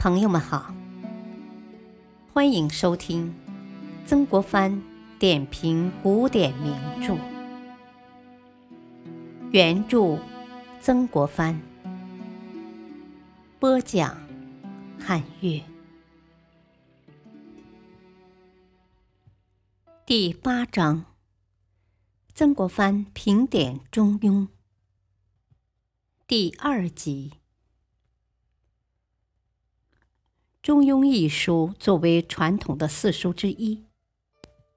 朋友们好，欢迎收听曾国藩点评古典名著，原著曾国藩，播讲汉乐，第八章：曾国藩评点《中庸》，第二集。《中庸》一书作为传统的四书之一，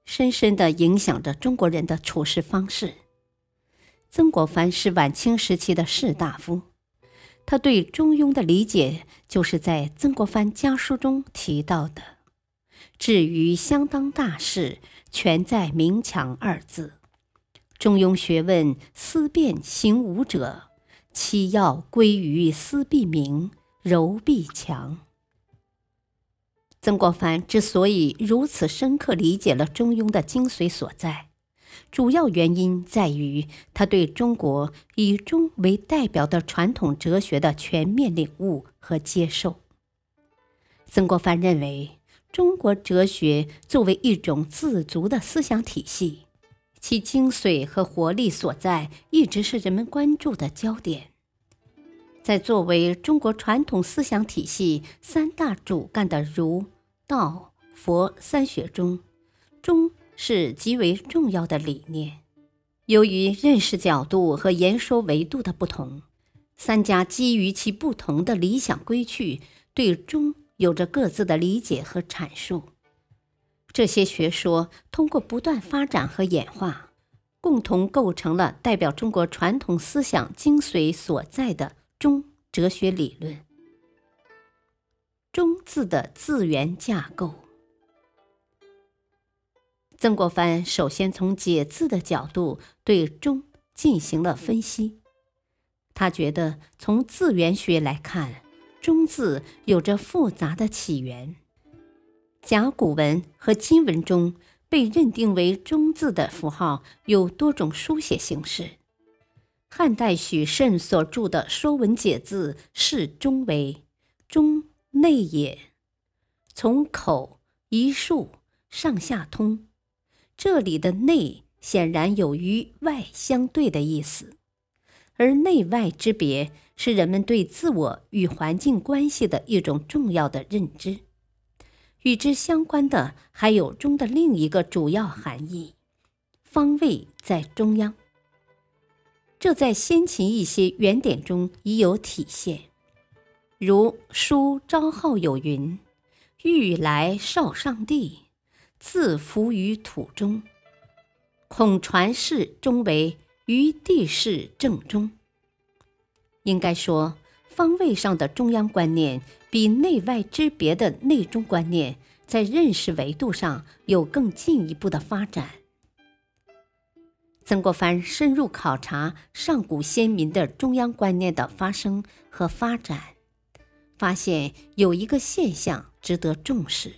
深深的影响着中国人的处事方式。曾国藩是晚清时期的士大夫，他对《中庸》的理解就是在《曾国藩家书》中提到的：“至于相当大事，全在明强二字。中庸学问思辨行无者，其要归于思必明，柔必强。”曾国藩之所以如此深刻理解了中庸的精髓所在，主要原因在于他对中国以中为代表的传统哲学的全面领悟和接受。曾国藩认为，中国哲学作为一种自足的思想体系，其精髓和活力所在一直是人们关注的焦点。在作为中国传统思想体系三大主干的儒。道、佛三学中，中是极为重要的理念。由于认识角度和言说维度的不同，三家基于其不同的理想规矩，对中有着各自的理解和阐述。这些学说通过不断发展和演化，共同构成了代表中国传统思想精髓所在的中哲学理论。中字的字源架构，曾国藩首先从解字的角度对中进行了分析。他觉得从字源学来看，中字有着复杂的起源。甲骨文和金文中被认定为中字的符号有多种书写形式。汉代许慎所著的《说文解字》视中为中。内也，从口一竖上下通，这里的内显然有与外相对的意思，而内外之别是人们对自我与环境关系的一种重要的认知。与之相关的还有中的另一个主要含义：方位在中央。这在先秦一些原典中已有体现。如书昭号有云：“欲来少上帝，自伏于土中。”恐传世中为于地势正中。应该说，方位上的中央观念比内外之别的内中观念，在认识维度上有更进一步的发展。曾国藩深入考察上古先民的中央观念的发生和发展。发现有一个现象值得重视，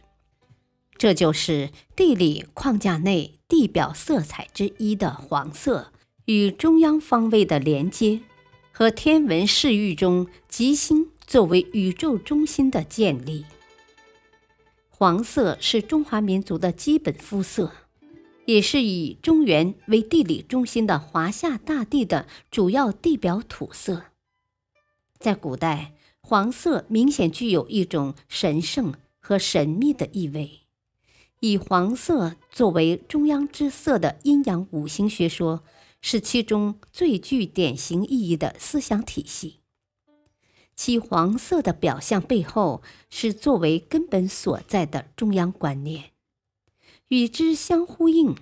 这就是地理框架内地表色彩之一的黄色与中央方位的连接，和天文视域中吉星作为宇宙中心的建立。黄色是中华民族的基本肤色，也是以中原为地理中心的华夏大地的主要地表土色。在古代。黄色明显具有一种神圣和神秘的意味，以黄色作为中央之色的阴阳五行学说是其中最具典型意义的思想体系。其黄色的表象背后是作为根本所在的中央观念，与之相呼应。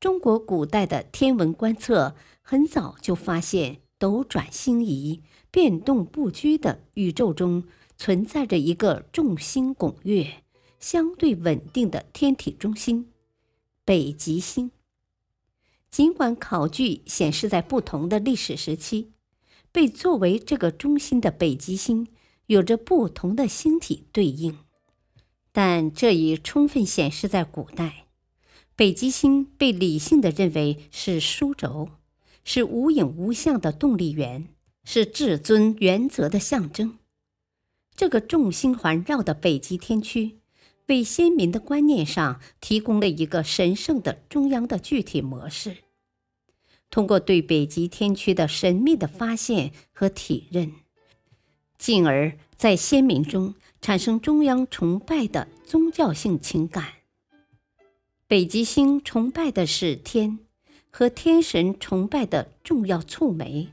中国古代的天文观测很早就发现斗转星移。变动不居的宇宙中存在着一个众星拱月、相对稳定的天体中心——北极星。尽管考据显示，在不同的历史时期，被作为这个中心的北极星有着不同的星体对应，但这已充分显示，在古代，北极星被理性的认为是枢轴，是无影无相的动力源。是至尊原则的象征，这个众星环绕的北极天区，为先民的观念上提供了一个神圣的中央的具体模式。通过对北极天区的神秘的发现和体认，进而在先民中产生中央崇拜的宗教性情感。北极星崇拜的是天，和天神崇拜的重要触媒，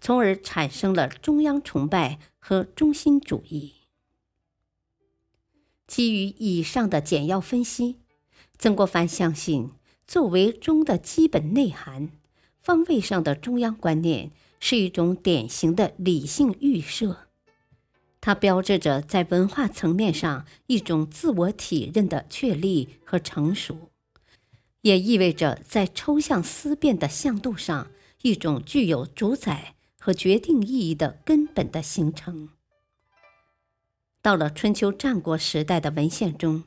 从而产生了中央崇拜和中心主义。基于以上的简要分析，曾国藩相信，作为中的基本内涵。方位上的中央观念是一种典型的理性预设，它标志着在文化层面上一种自我体认的确立和成熟，也意味着在抽象思辨的向度上一种具有主宰和决定意义的根本的形成。到了春秋战国时代的文献中，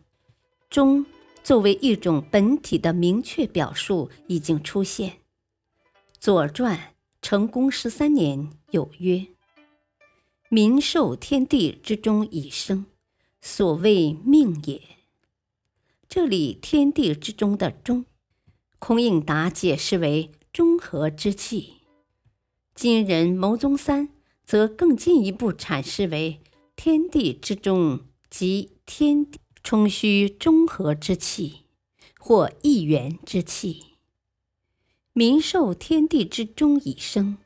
中作为一种本体的明确表述已经出现。《左传》成公十三年有曰：“民受天地之中以生，所谓命也。”这里“天地之中”的“中”，孔颖达解释为中和之气。今人牟宗三则更进一步阐释为“天地之中”即天地充虚中和之气，或一元之气。民受天地之中以生，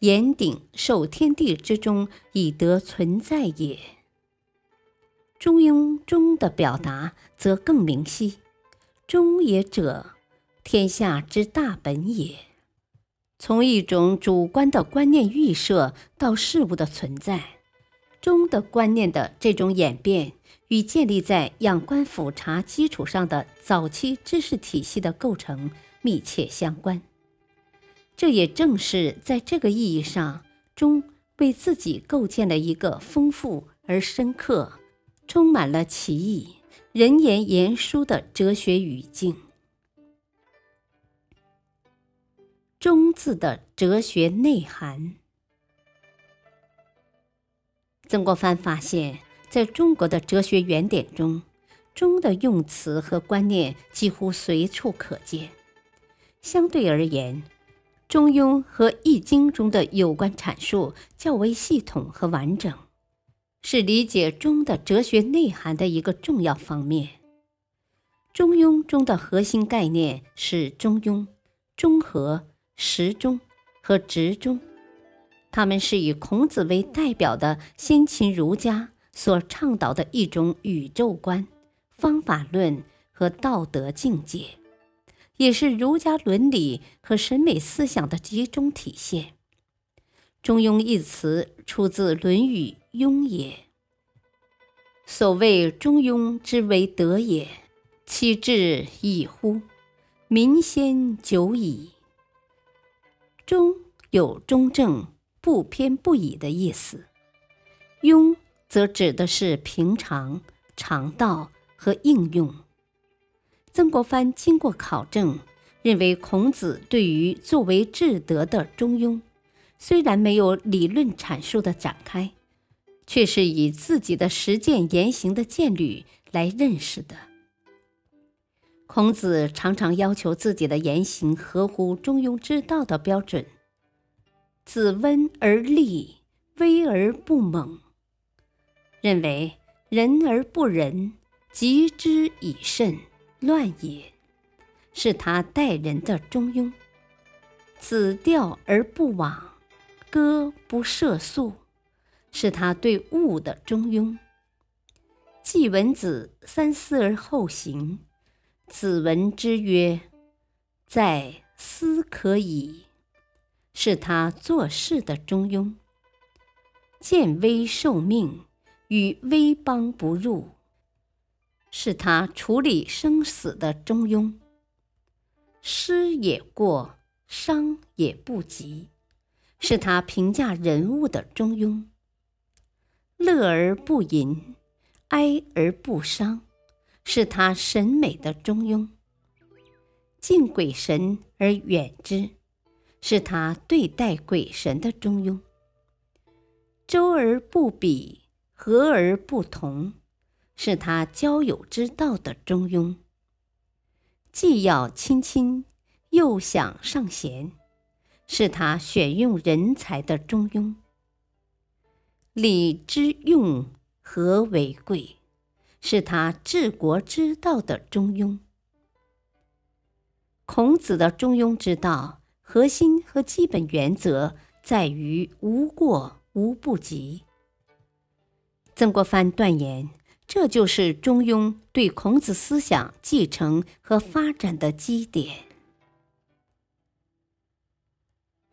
言鼎受天地之中以得存在也。中庸中的表达则更明晰：中也者，天下之大本也。从一种主观的观念预设到事物的存在，中的观念的这种演变，与建立在仰观俯察基础上的早期知识体系的构成。密切相关，这也正是在这个意义上，中为自己构建了一个丰富而深刻、充满了奇异、人言言殊的哲学语境。中字的哲学内涵，曾国藩发现，在中国的哲学原点中，中的用词和观念几乎随处可见。相对而言，《中庸》和《易经》中的有关阐述较为系统和完整，是理解中的哲学内涵的一个重要方面。《中庸》中的核心概念是中庸、中和、时中和执中，他们是以孔子为代表的先秦儒家所倡导的一种宇宙观、方法论和道德境界。也是儒家伦理和审美思想的集中体现。中庸一词出自《论语·雍也》。所谓中庸之为德也，其志矣乎？民先久矣。中有中正、不偏不倚的意思，庸则指的是平常、常道和应用。曾国藩经过考证，认为孔子对于作为至德的中庸，虽然没有理论阐述的展开，却是以自己的实践言行的见履来认识的。孔子常常要求自己的言行合乎中庸之道的标准，子温而立，威而不猛，认为仁而不仁，急之以慎。乱也，是他待人的中庸；子调而不往，歌不涉素，是他对物的中庸。季文子三思而后行，子闻之曰：“在思可矣。”是他做事的中庸。见危受命，与危邦不入。是他处理生死的中庸，失也过，伤也不及；是他评价人物的中庸，乐而不淫，哀而不伤；是他审美的中庸，敬鬼神而远之；是他对待鬼神的中庸，周而不比，和而不同，是他交友之道的中庸；既要亲亲，又想上贤，是他选用人才的中庸。礼之用，和为贵，是他治国之道的中庸。孔子的中庸之道，核心和基本原则在于无过无不及。曾国藩断言，这就是中庸对孔子思想继承和发展的基点。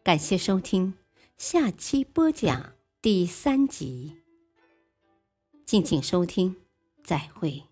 感谢收听，下期播讲。第三集，敬请收听，再会。